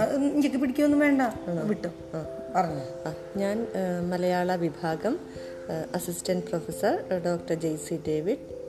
ഇഞ്ചക്ക് പിടിക്കൊന്നും വേണ്ട. വിട്ടോ. പറഞ്ഞു. ഞാൻ മലയാള വിഭാഗം assistant professor doctor Jaisy David